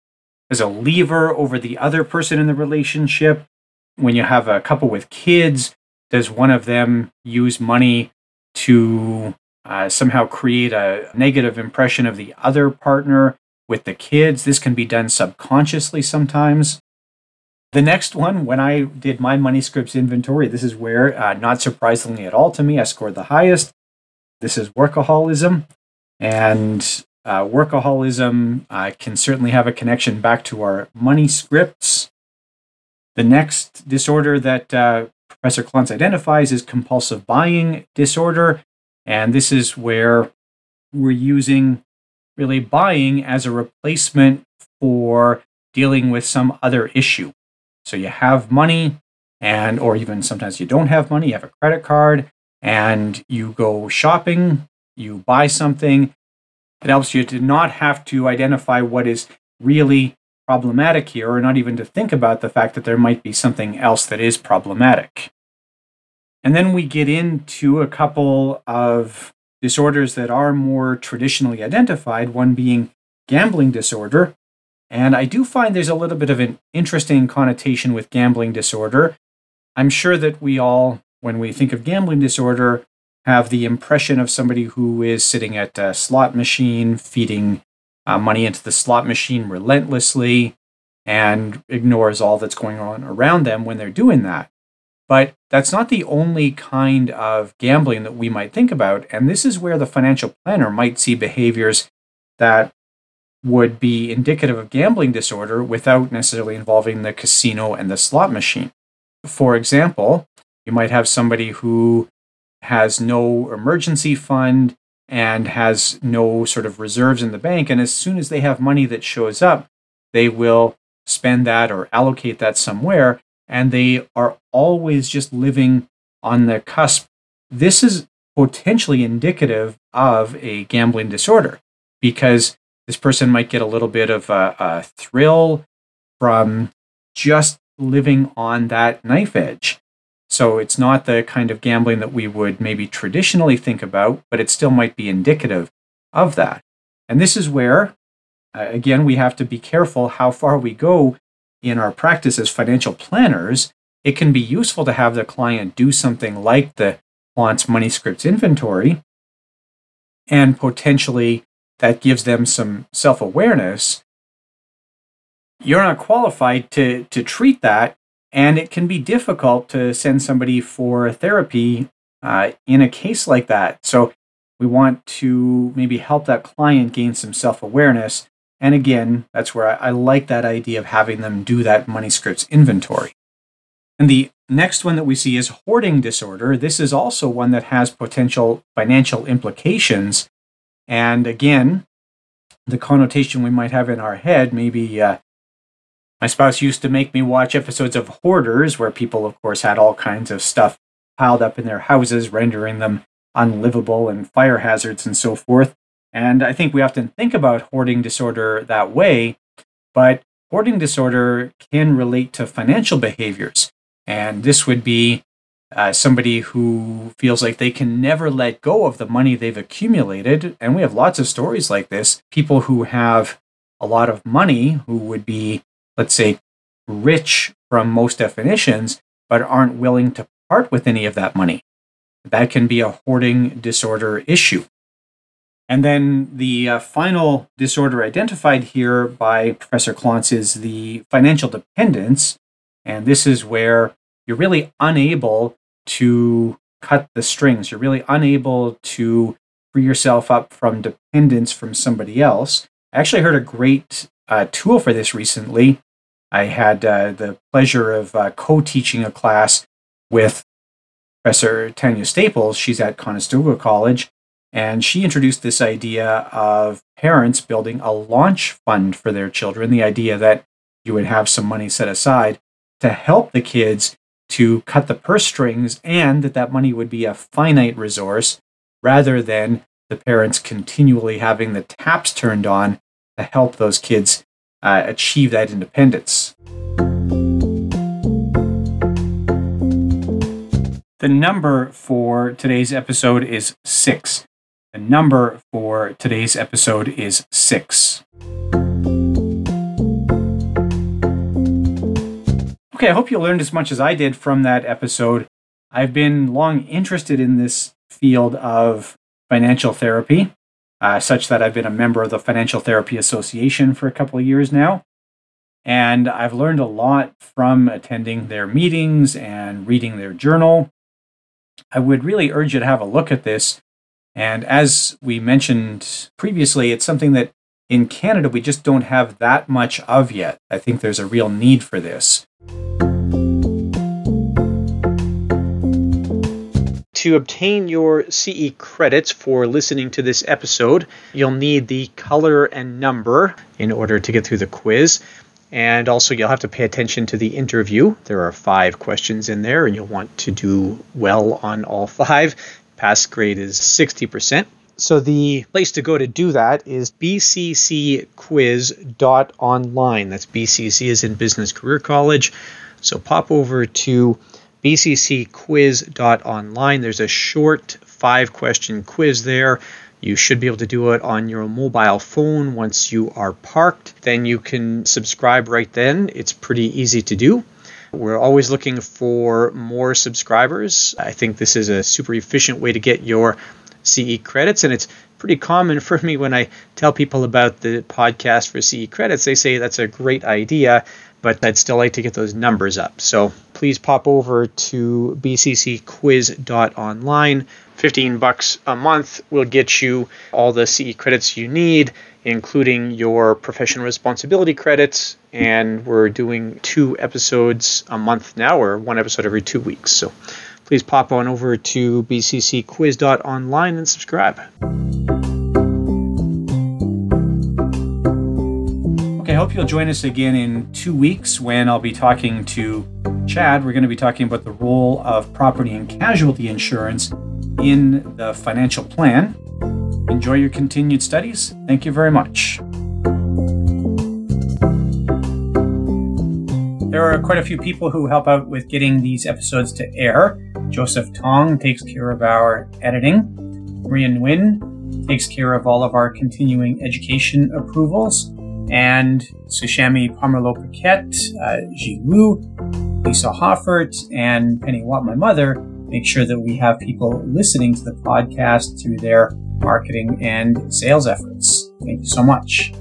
as a lever over the other person in the relationship? When you have a couple with kids, does one of them use money to uh, somehow create a negative impression of the other partner? with the kids. This can be done subconsciously sometimes. The next one, when I did my money scripts inventory, this is where, uh, not surprisingly at all to me, I scored the highest. This is workaholism. And uh, workaholism uh, can certainly have a connection back to our money scripts. The next disorder that uh, Professor Klontz identifies is compulsive buying disorder. And this is where we're using really buying as a replacement for dealing with some other issue. So you have money and or even sometimes you don't have money, you have a credit card and you go shopping, you buy something. It helps you to not have to identify what is really problematic here or not even to think about the fact that there might be something else that is problematic. And then we get into a couple of disorders that are more traditionally identified, one being gambling disorder. And I do find there's a little bit of an interesting connotation with gambling disorder. I'm sure that we all, when we think of gambling disorder, have the impression of somebody who is sitting at a slot machine, feeding uh, money into the slot machine relentlessly, and ignores all that's going on around them when they're doing that. But that's not the only kind of gambling that we might think about. And this is where the financial planner might see behaviors that would be indicative of gambling disorder without necessarily involving the casino and the slot machine. For example, you might have somebody who has no emergency fund and has no sort of reserves in the bank. And as soon as they have money that shows up, they will spend that or allocate that somewhere and they are always just living on the cusp. This is potentially indicative of a gambling disorder because this person might get a little bit of a, a thrill from just living on that knife edge. So it's not the kind of gambling that we would maybe traditionally think about, but it still might be indicative of that. And this is where, uh, again, we have to be careful how far we go in our practice as financial planners, it can be useful to have the client do something like the Klontz money scripts inventory, and potentially that gives them some self awareness. You're not qualified to, to treat that, and it can be difficult to send somebody for therapy uh, in a case like that. So, we want to maybe help that client gain some self awareness and again, that's where I, I like that idea of having them do that money scripts inventory. And the next one that we see is hoarding disorder. This is also one that has potential financial implications. And again, the connotation we might have in our head maybe uh, My spouse used to make me watch episodes of Hoarders, where people, of course, had all kinds of stuff piled up in their houses, rendering them unlivable and fire hazards and so forth. And I think we often think about hoarding disorder that way, but hoarding disorder can relate to financial behaviors. And this would be uh, somebody who feels like they can never let go of the money they've accumulated. And we have lots of stories like this people who have a lot of money, who would be, let's say, rich from most definitions, but aren't willing to part with any of that money. That can be a hoarding disorder issue. And then the uh, final disorder identified here by Professor Klontz is the financial dependence. And this is where you're really unable to cut the strings. You're really unable to free yourself up from dependence from somebody else. I actually heard a great uh, tool for this recently. I had uh, the pleasure of uh, co teaching a class with Professor Tanya Staples. She's at Conestoga College. And she introduced this idea of parents building a launch fund for their children, the idea that you would have some money set aside to help the kids to cut the purse strings and that that money would be a finite resource rather than the parents continually having the taps turned on to help those kids uh, achieve that independence. The number for today's episode is six. The number for today's episode is six. Okay, I hope you learned as much as I did from that episode. I've been long interested in this field of financial therapy, uh, such that I've been a member of the Financial Therapy Association for a couple of years now. And I've learned a lot from attending their meetings and reading their journal. I would really urge you to have a look at this. And as we mentioned previously, it's something that in Canada we just don't have that much of yet. I think there's a real need for this. To obtain your CE credits for listening to this episode, you'll need the color and number in order to get through the quiz. And also, you'll have to pay attention to the interview. There are five questions in there, and you'll want to do well on all five. Pass grade is 60%. So, the place to go to do that is bccquiz.online. That's BCC is in Business Career College. So, pop over to bccquiz.online. There's a short five question quiz there. You should be able to do it on your mobile phone once you are parked. Then you can subscribe right then. It's pretty easy to do. We're always looking for more subscribers. I think this is a super efficient way to get your CE credits, and it's pretty common (laughs) for me when I tell people about the podcast for CE credits. They say that's a great idea, but I'd still like to get those numbers up. So please pop over to bccquiz.online. 15 bucks a month will get you all the CE credits you need, including your professional responsibility credits. And we're doing two episodes a month now, or one episode every two weeks. So please pop on over to bccquiz.online and subscribe. I hope you'll join us again in two weeks when I'll be talking to Chad. We're going to be talking about the role of property and casualty insurance in the financial plan. Enjoy your continued studies. Thank you very much. There are quite a few people who help out with getting these episodes to air. Joseph Tong takes care of our editing. Maria Nguyen takes care of all of our continuing education approvals and Sushami Pomerlo Paquette, uh, Ji Wu, Lisa Hoffert, and Penny Watt, my mother, make sure that we have people listening to the podcast through their marketing and sales efforts. Thank you so much.